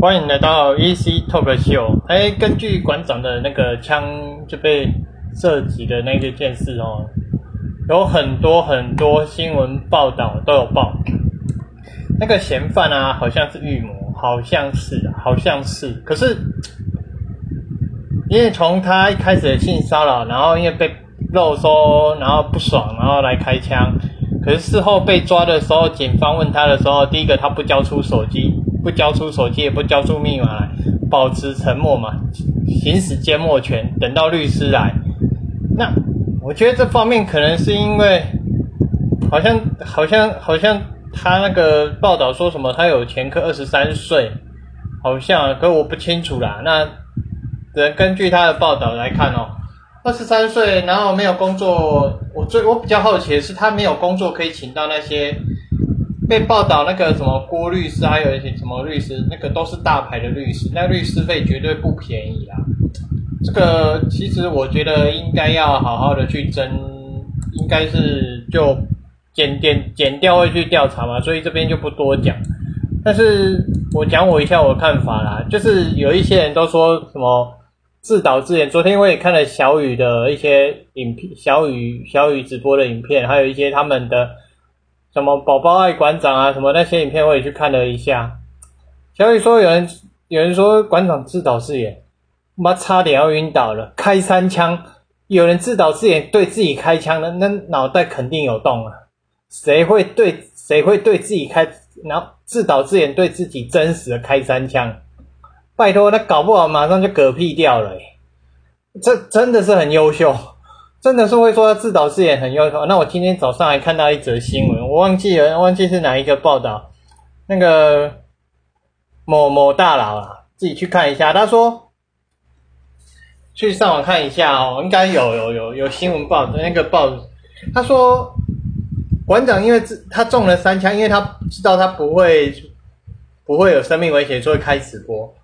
欢迎来到 EC Talk Show。哎，根据馆长的那个枪就被射击的那个件事哦，有很多很多新闻报道都有报。那个嫌犯啊，好像是预谋，好像是，好像是。可是，因为从他一开始的性骚扰，然后因为被肉搜，然后不爽，然后来开枪。可是事后被抓的时候，警方问他的时候，第一个他不交出手机，不交出手机，也不交出密码来，保持沉默嘛，行使缄默权，等到律师来。那我觉得这方面可能是因为，好像好像好像他那个报道说什么他有前科，二十三岁，好像，可我不清楚啦。那人根据他的报道来看哦。二十三岁，然后没有工作。我最我比较好奇的是，他没有工作可以请到那些被报道那个什么郭律师，还有一些什么律师，那个都是大牌的律师，那律师费绝对不便宜啦。这个其实我觉得应该要好好的去争，应该是就减减减掉会去调查嘛，所以这边就不多讲。但是我讲我一下我的看法啦，就是有一些人都说什么。自导自演。昨天我也看了小雨的一些影片，小雨小雨直播的影片，还有一些他们的什么宝宝爱馆长啊，什么那些影片我也去看了一下。小雨说有人有人说馆长自导自演，妈差点要晕倒了，开三枪，有人自导自演对自己开枪了，那脑袋肯定有洞啊！谁会对谁会对自己开，然后自导自演对自己真实的开三枪？拜托，那搞不好马上就嗝屁掉了，这真的是很优秀，真的是会说自导自演很优秀。那我今天早上还看到一则新闻，我忘记了，忘记是哪一个报道，那个某某大佬啊，自己去看一下。他说，去上网看一下哦，应该有有有有新闻报的那个报，他说馆长因为自他中了三枪，因为他知道他不会不会有生命危险，所以开直播。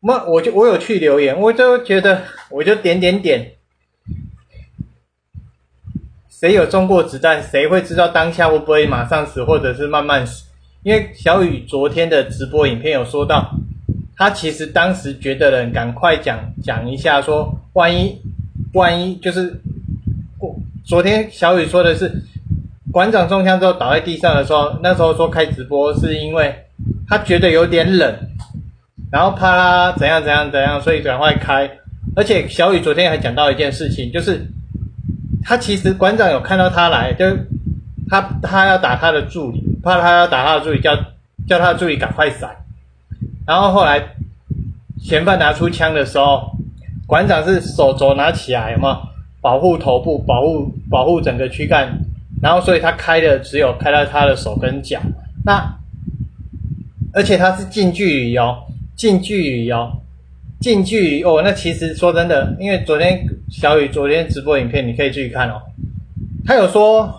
那我就我有去留言，我就觉得我就点点点，谁有中过子弹，谁会知道当下会不会马上死，或者是慢慢死？因为小雨昨天的直播影片有说到，他其实当时觉得人赶快讲讲一下，说万一万一就是过昨天小雨说的是馆长中枪之后倒在地上的时候，那时候说开直播是因为他觉得有点冷。然后怕他怎样怎样怎样，所以赶快开。而且小雨昨天还讲到一件事情，就是他其实馆长有看到他来，就他他要打他的助理，怕他要打他的助理，叫叫他的助理赶快闪。然后后来嫌犯拿出枪的时候，馆长是手肘拿起来，有没有保护头部，保护保护整个躯干。然后所以他开的只有开到他的手跟脚。那而且他是近距离哦。近距离哦，近距离哦，那其实说真的，因为昨天小雨昨天直播影片，你可以继续看哦。他有说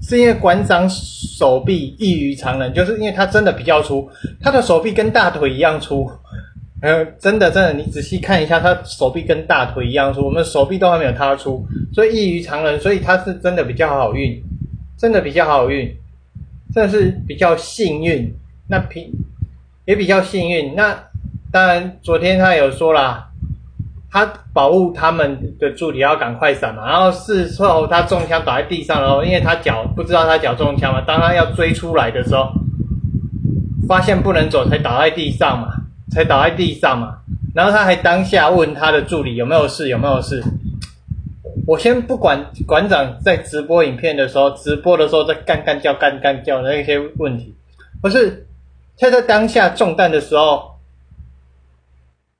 是因为馆长手臂异于常人，就是因为他真的比较粗，他的手臂跟大腿一样粗。呃，真的真的，你仔细看一下，他手臂跟大腿一样粗，我们手臂都还没有他粗，所以异于常人，所以他是真的比较好运，真的比较好运，真的是比较幸运。那平。也比较幸运。那当然，昨天他有说了，他保护他们的助理要赶快闪嘛。然后事后他中枪倒在地上了，因为他脚不知道他脚中枪嘛。当他要追出来的时候，发现不能走，才倒在地上嘛，才倒在地上嘛。然后他还当下问他的助理有没有事，有没有事。我先不管馆长在直播影片的时候，直播的时候在干干叫、干干叫的那些问题，不是。他在当下中弹的时候，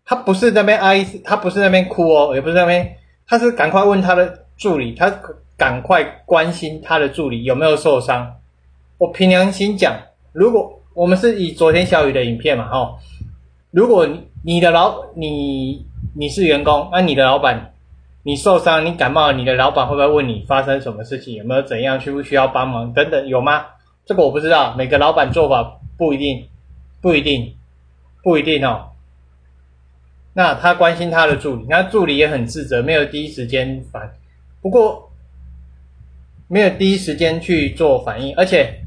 他不是那边哀，他不是那边哭哦，也不是那边，他是赶快问他的助理，他赶快关心他的助理有没有受伤。我凭良心讲，如果我们是以昨天小雨的影片嘛，哦，如果你的老你你是员工，那你的老板你受伤，你感冒，你的老板会不会问你发生什么事情，有没有怎样，需不需要帮忙等等，有吗？这个我不知道，每个老板做法不一定。不一定，不一定哦。那他关心他的助理，那助理也很自责，没有第一时间反，不过没有第一时间去做反应，而且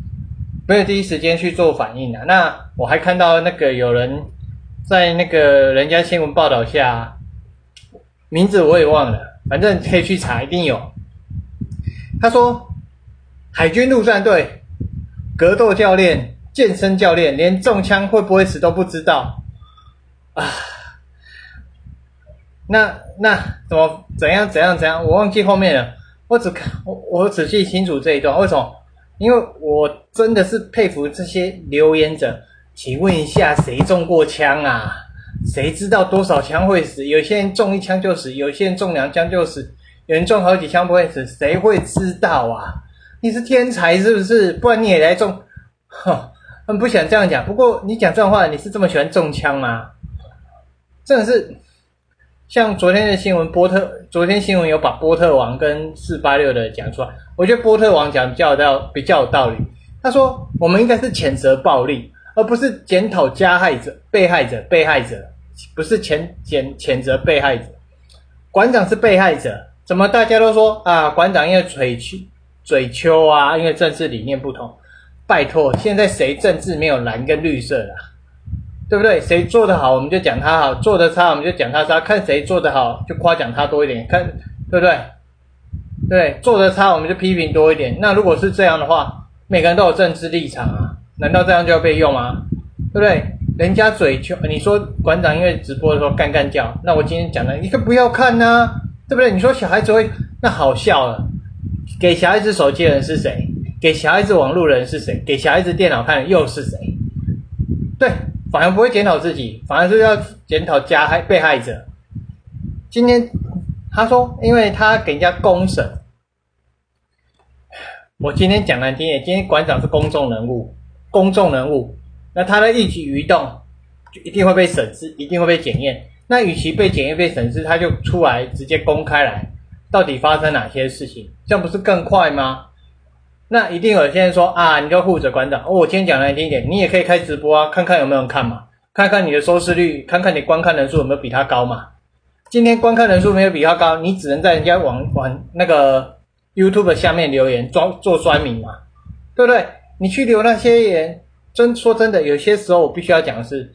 没有第一时间去做反应啊。那我还看到那个有人在那个人家新闻报道下，名字我也忘了，反正可以去查，一定有。他说，海军陆战队格斗教练、健身教练，连中枪会不会死都不知道啊？那那怎么怎样怎样怎样？我忘记后面了，我只看我我只记清楚这一段，为什么？因为我真的是佩服这些留言者。请问一下，谁中过枪啊？谁知道多少枪会死？有些人中一枪就死，有些人中两枪就死，有人中好几枪不会死，谁会知道啊？你是天才是不是？不然你也来中？哼，很不想这样讲。不过你讲这种话，你是这么喜欢中枪吗？真的是，像昨天的新闻，波特昨天新闻有把波特王跟四八六的讲出来，我觉得波特王讲比较道比较有道理。他说我们应该是谴责暴力。而不是检讨加害者、被害者、被害者，不是谴谴谴责被害者。馆长是被害者，怎么大家都说啊？馆长因为嘴丘嘴丘啊，因为政治理念不同。拜托，现在谁政治没有蓝跟绿色的？对不对？谁做得好，我们就讲他好；做得差，我们就讲他差。看谁做得好，就夸奖他多一点。看对不对？对，做得差，我们就批评多一点。那如果是这样的话，每个人都有政治立场啊。难道这样就要被用吗？对不对？人家嘴就你说馆长因为直播的时候干干叫，那我今天讲的你可不要看呐，对不对？你说小孩子会那好笑了，给小孩子手机的人是谁？给小孩子网络的人是谁？给小孩子电脑看的又是谁？对，反而不会检讨自己，反而是要检讨加害被害者。今天他说，因为他给人家公审，我今天讲难听点，今天馆长是公众人物。公众人物，那他的一举一动就一定会被审视，一定会被检验。那与其被检验、被审视，他就出来直接公开来，到底发生哪些事情，这样不是更快吗？那一定有些人说啊，你就护着馆长。哦，我今天讲难听一点，你也可以开直播啊，看看有没有人看嘛，看看你的收视率，看看你观看人数有没有比他高嘛。今天观看人数没有比他高，你只能在人家网网那个 YouTube 下面留言装做酸民嘛，对不对？你去留那些言，真说真的，有些时候我必须要讲的是，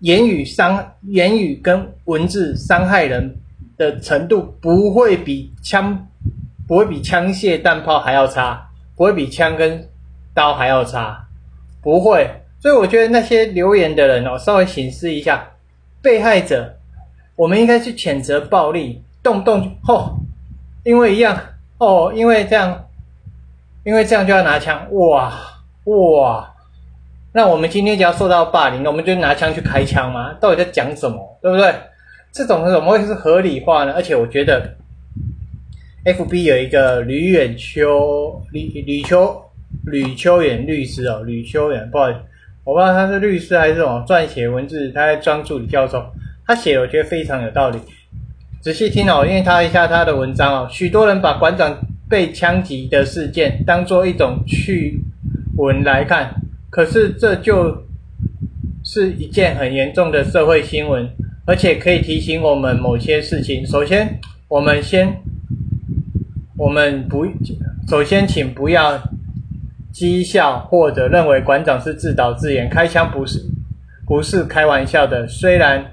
言语伤，言语跟文字伤害人的程度不会比枪，不会比枪械弹炮还要差，不会比枪跟刀还要差，不会。所以我觉得那些留言的人哦，稍微醒思一下，被害者，我们应该去谴责暴力，动不动哦，因为一样哦，因为这样。因为这样就要拿枪，哇哇！那我们今天只要受到霸凌，我们就拿枪去开枪吗？到底在讲什么？对不对？这种怎么会是合理化呢？而且我觉得，F B 有一个吕远秋、吕吕秋、吕秋远律师哦，吕秋远，不好意思，我不知道他是律师还是什么，撰写文字，他在专助理教授，他写的我觉得非常有道理。仔细听哦，因为他一下他的文章哦，许多人把馆长。被枪击的事件当做一种趣闻来看，可是这就是一件很严重的社会新闻，而且可以提醒我们某些事情。首先，我们先，我们不，首先请不要讥笑或者认为馆长是自导自演，开枪不是不是开玩笑的。虽然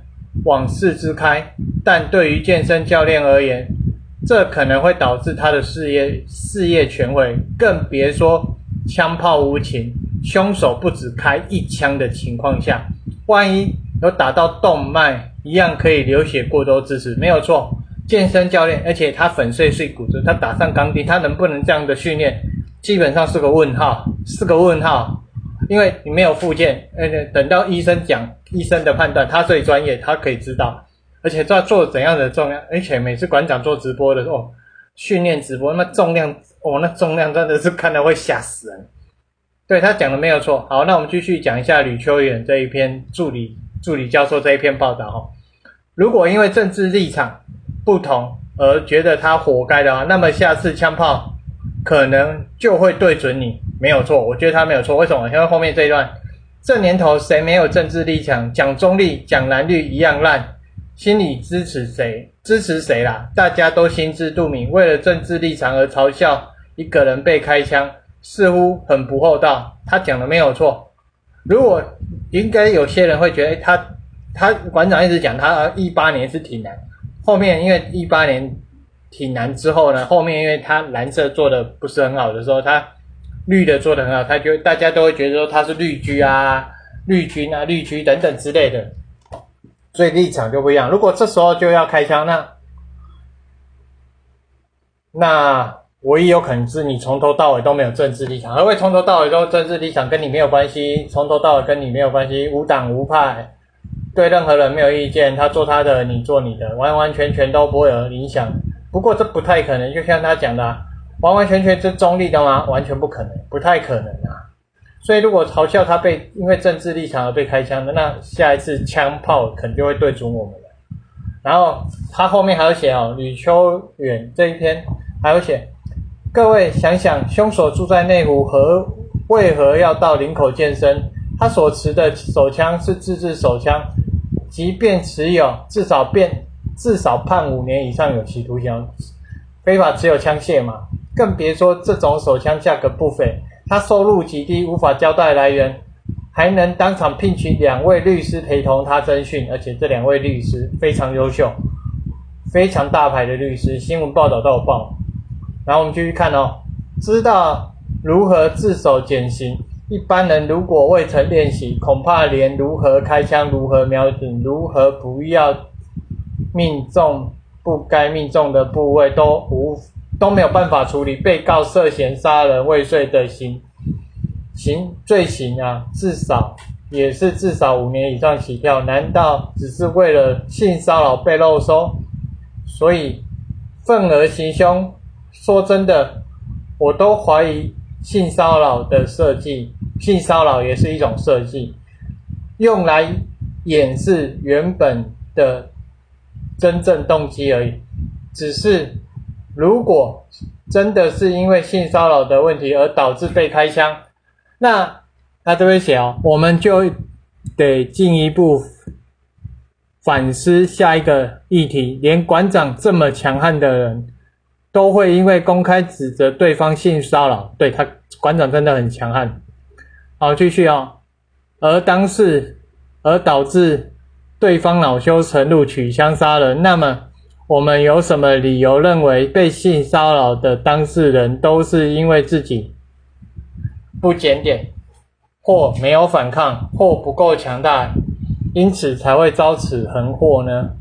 往事之开，但对于健身教练而言。这可能会导致他的事业事业全毁，更别说枪炮无情，凶手不止开一枪的情况下，万一有打到动脉，一样可以流血过多致死。没有错，健身教练，而且他粉碎碎骨折，他打上钢钉，他能不能这样的训练，基本上是个问号，是个问号，因为你没有附件，而且等到医生讲，医生的判断，他最专业，他可以知道。而且在做怎样的重量？而且每次馆长做直播的时候，训练直播那重量哦，那重量真的是看到会吓死人。对他讲的没有错。好，那我们继续讲一下吕秋远这一篇助理助理教授这一篇报道哈。如果因为政治立场不同而觉得他活该的话，那么下次枪炮可能就会对准你。没有错，我觉得他没有错。为什么？因为后面这一段，这年头谁没有政治立场？讲中立、讲蓝绿一样烂。心里支持谁，支持谁啦？大家都心知肚明。为了政治立场而嘲笑一个人被开枪，似乎很不厚道。他讲的没有错。如果应该有些人会觉得他他馆长一直讲他一八年是挺难，后面因为一八年挺难之后呢，后面因为他蓝色做的不是很好的时候，他绿的做的很好，他就大家都会觉得说他是绿军啊、绿军啊、绿军等等之类的，所以立场就不一样。如果这时候就要开枪，那那唯一有可能是你从头到尾都没有政治立场，因为从头到尾都政治立场跟你没有关系，从头到尾跟你没有关系，无党无派。对任何人没有意见，他做他的，你做你的，完完全全都不会有影响。不过这不太可能，就像他讲的，完完全全是中立的吗？完全不可能，不太可能啊。所以如果嘲笑他被因为政治立场而被开枪的，那下一次枪炮肯定会对准我们的。然后他后面还有写哦，吕秋远这一篇还有写，各位想想，凶手住在内湖，何为何要到林口健身？他所持的手枪是自制手枪。即便持有，至少变至少判五年以上有期徒刑，非法持有枪械嘛，更别说这种手枪价格不菲，他收入极低，无法交代来源，还能当场聘请两位律师陪同他侦讯，而且这两位律师非常优秀，非常大牌的律师，新闻报道都有报。然后我们继续看哦，知道如何自首减刑。一般人如果未曾练习，恐怕连如何开枪、如何瞄准、如何不要命中不该命中的部位都无都没有办法处理。被告涉嫌杀人未遂的刑刑罪行啊，至少也是至少五年以上起跳。难道只是为了性骚扰被漏收，所以愤而行凶？说真的，我都怀疑性骚扰的设计。性骚扰也是一种设计，用来掩饰原本的真正动机而已。只是如果真的是因为性骚扰的问题而导致被开枪，那他这边写哦，我们就得进一步反思下一个议题。连馆长这么强悍的人，都会因为公开指责对方性骚扰，对他馆长真的很强悍。好，继续哦。而当事，而导致对方恼羞成怒取枪杀人，那么我们有什么理由认为被性骚扰的当事人都是因为自己不检点，或没有反抗，或不够强大，因此才会遭此横祸呢？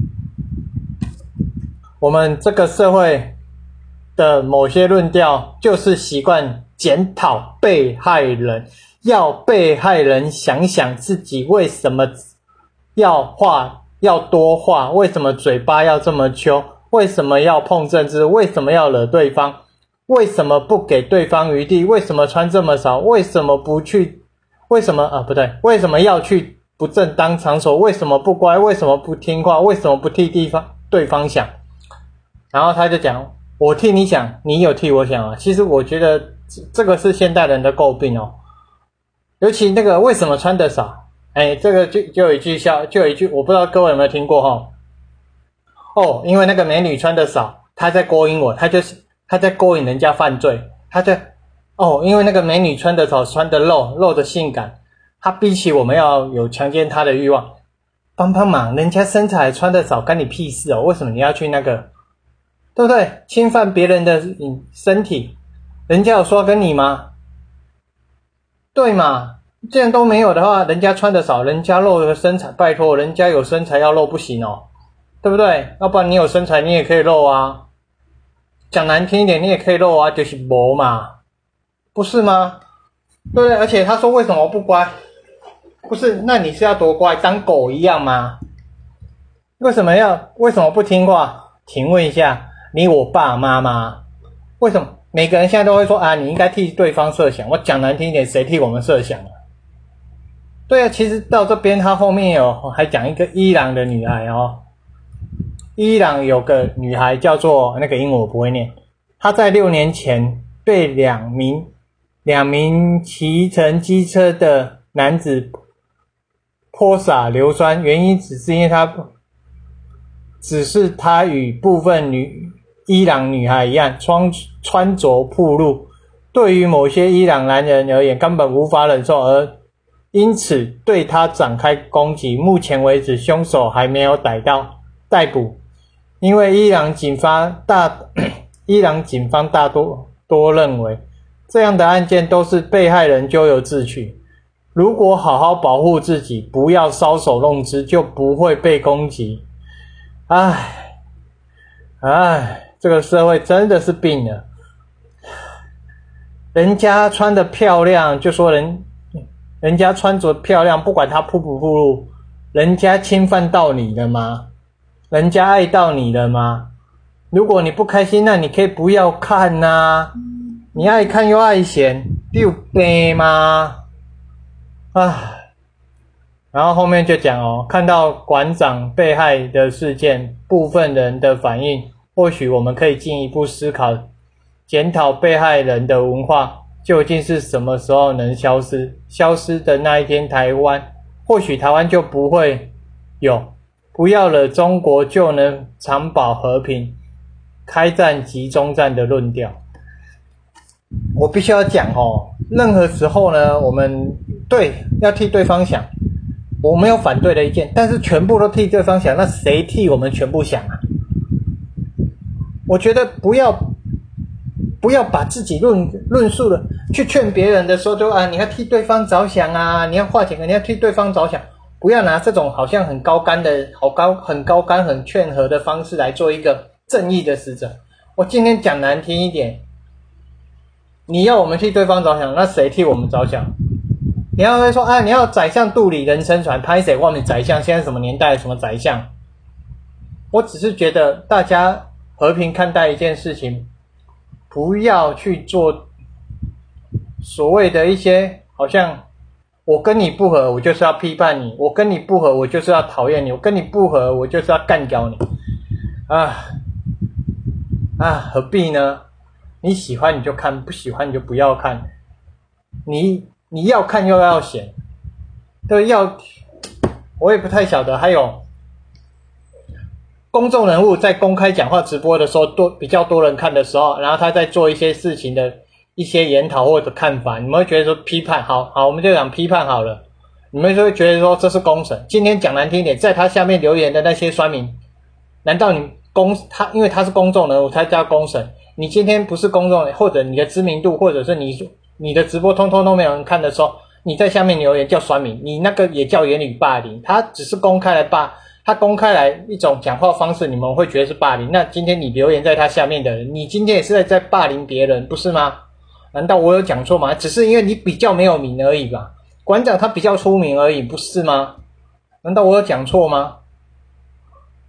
我们这个社会的某些论调，就是习惯检讨被害人。要被害人想想自己为什么要话要多话，为什么嘴巴要这么凶，为什么要碰政治，为什么要惹对方，为什么不给对方余地，为什么穿这么少，为什么不去，为什么啊不对，为什么要去不正当场所，为什么不乖，为什么不听话，为什么不替地方对方想？然后他就讲，我替你想，你有替我想啊。其实我觉得这个是现代人的诟病哦。尤其那个为什么穿的少？哎，这个就就有一句笑，就有一句，我不知道各位有没有听过哈。哦，因为那个美女穿的少，她在勾引我，她就是她在勾引人家犯罪，她在哦，因为那个美女穿的少，穿的露，露的性感，她逼起我们要有强奸她的欲望。帮帮忙，人家身材穿的少，干你屁事哦？为什么你要去那个？对不对？侵犯别人的身体，人家有说跟你吗？对嘛？既然都没有的话，人家穿的少，人家露的身材，拜托，人家有身材要露不行哦，对不对？要不然你有身材，你也可以露啊。讲难听一点，你也可以露啊，就是磨嘛，不是吗？对不对？而且他说为什么不乖？不是，那你是要多乖，当狗一样吗？为什么要？为什么不听话？请问一下，你我爸妈吗？为什么？每个人现在都会说啊，你应该替对方设想。我讲难听一点，谁替我们设想啊？对啊，其实到这边他后面有还讲一个伊朗的女孩哦，伊朗有个女孩叫做那个英文我不会念，她在六年前被两名两名骑乘机车的男子泼洒硫酸，原因只是因为她只是她与部分女。伊朗女孩一样穿穿着暴露，对于某些伊朗男人而言根本无法忍受，而因此对他展开攻击。目前为止，凶手还没有逮到逮捕，因为伊朗警方大 伊朗警方大多多认为，这样的案件都是被害人咎由自取。如果好好保护自己，不要搔首弄姿，就不会被攻击。唉，唉，这个社会真的是病了。人家穿的漂亮，就说人，人家穿着漂亮，不管他铺不铺路，人家侵犯到你了吗？人家爱到你了吗？如果你不开心，那你可以不要看呐。你爱看又爱嫌，丢杯吗？啊！然后后面就讲哦，看到馆长被害的事件，部分人的反应，或许我们可以进一步思考，检讨被害人的文化究竟是什么时候能消失？消失的那一天，台湾或许台湾就不会有不要了中国就能长保和平，开战集中战的论调。我必须要讲哦，任何时候呢，我们对要替对方想。我没有反对的意见，但是全部都替对方想，那谁替我们全部想啊？我觉得不要不要把自己论论述了，去劝别人的时候就啊，你要替对方着想啊，你要化解，你要替对方着想，不要拿这种好像很高干的好高很高干很劝和的方式来做一个正义的使者。我今天讲难听一点，你要我们替对方着想，那谁替我们着想？你要会说啊，你要宰相肚里人撑船，拍谁忘你宰相？现在什么年代？什么宰相？我只是觉得大家和平看待一件事情，不要去做所谓的一些好像我跟你不和，我就是要批判你；我跟你不和，我就是要讨厌你；我跟你不和，我就是要干掉你。啊啊，何必呢？你喜欢你就看，不喜欢你就不要看。你。你要看又要写，对，要我也不太晓得。还有公众人物在公开讲话直播的时候，多比较多人看的时候，然后他在做一些事情的一些研讨或者看法，你们会觉得说批判，好好，我们就讲批判好了。你们就会觉得说这是公审。今天讲难听点，在他下面留言的那些酸民，难道你公他因为他是公众人物才叫公审？你今天不是公众，或者你的知名度，或者是你。你的直播通通都没有人看的时候，你在下面留言叫酸民，你那个也叫言语霸凌。他只是公开来霸，他公开来一种讲话方式，你们会觉得是霸凌。那今天你留言在他下面的人，你今天也是在在霸凌别人，不是吗？难道我有讲错吗？只是因为你比较没有名而已吧。馆长他比较出名而已，不是吗？难道我有讲错吗？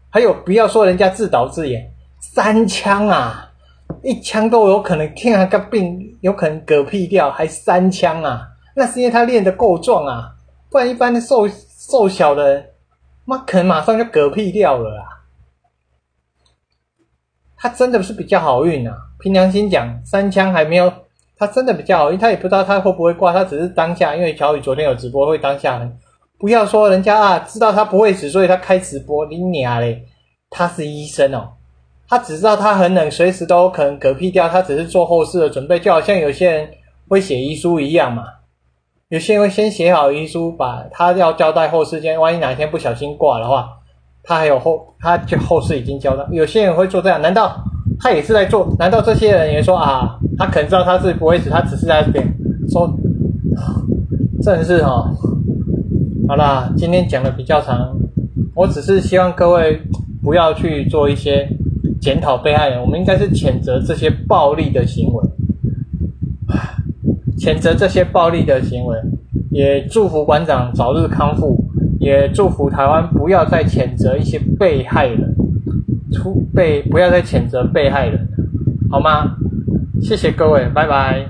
还有，不要说人家自导自演，三枪啊！一枪都有可能听那个病，有可能嗝屁掉，还三枪啊？那是因为他练得够壮啊，不然一般的瘦瘦小的妈可能马上就嗝屁掉了啊。他真的是比较好运啊，凭良心讲，三枪还没有，他真的比较好运，他也不知道他会不会挂，他只是当下，因为乔宇昨天有直播，会当下。不要说人家啊，知道他不会死，所以他开直播，你娘嘞，他是医生哦。他只知道他很冷，随时都可能嗝屁掉。他只是做后事的准备，就好像有些人会写遗书一样嘛。有些人会先写好遗书，把他要交代后事，间万一哪一天不小心挂的话，他还有后，他就后事已经交代。有些人会做这样，难道他也是在做？难道这些人也说啊？他可能知道他自己不会死，他只是在这边说，真是哈。好啦，今天讲的比较长，我只是希望各位不要去做一些。检讨被害人，我们应该是谴责这些暴力的行为，谴责这些暴力的行为，也祝福馆长早日康复，也祝福台湾不要再谴责一些被害人，出被不要再谴责被害人，好吗？谢谢各位，拜拜。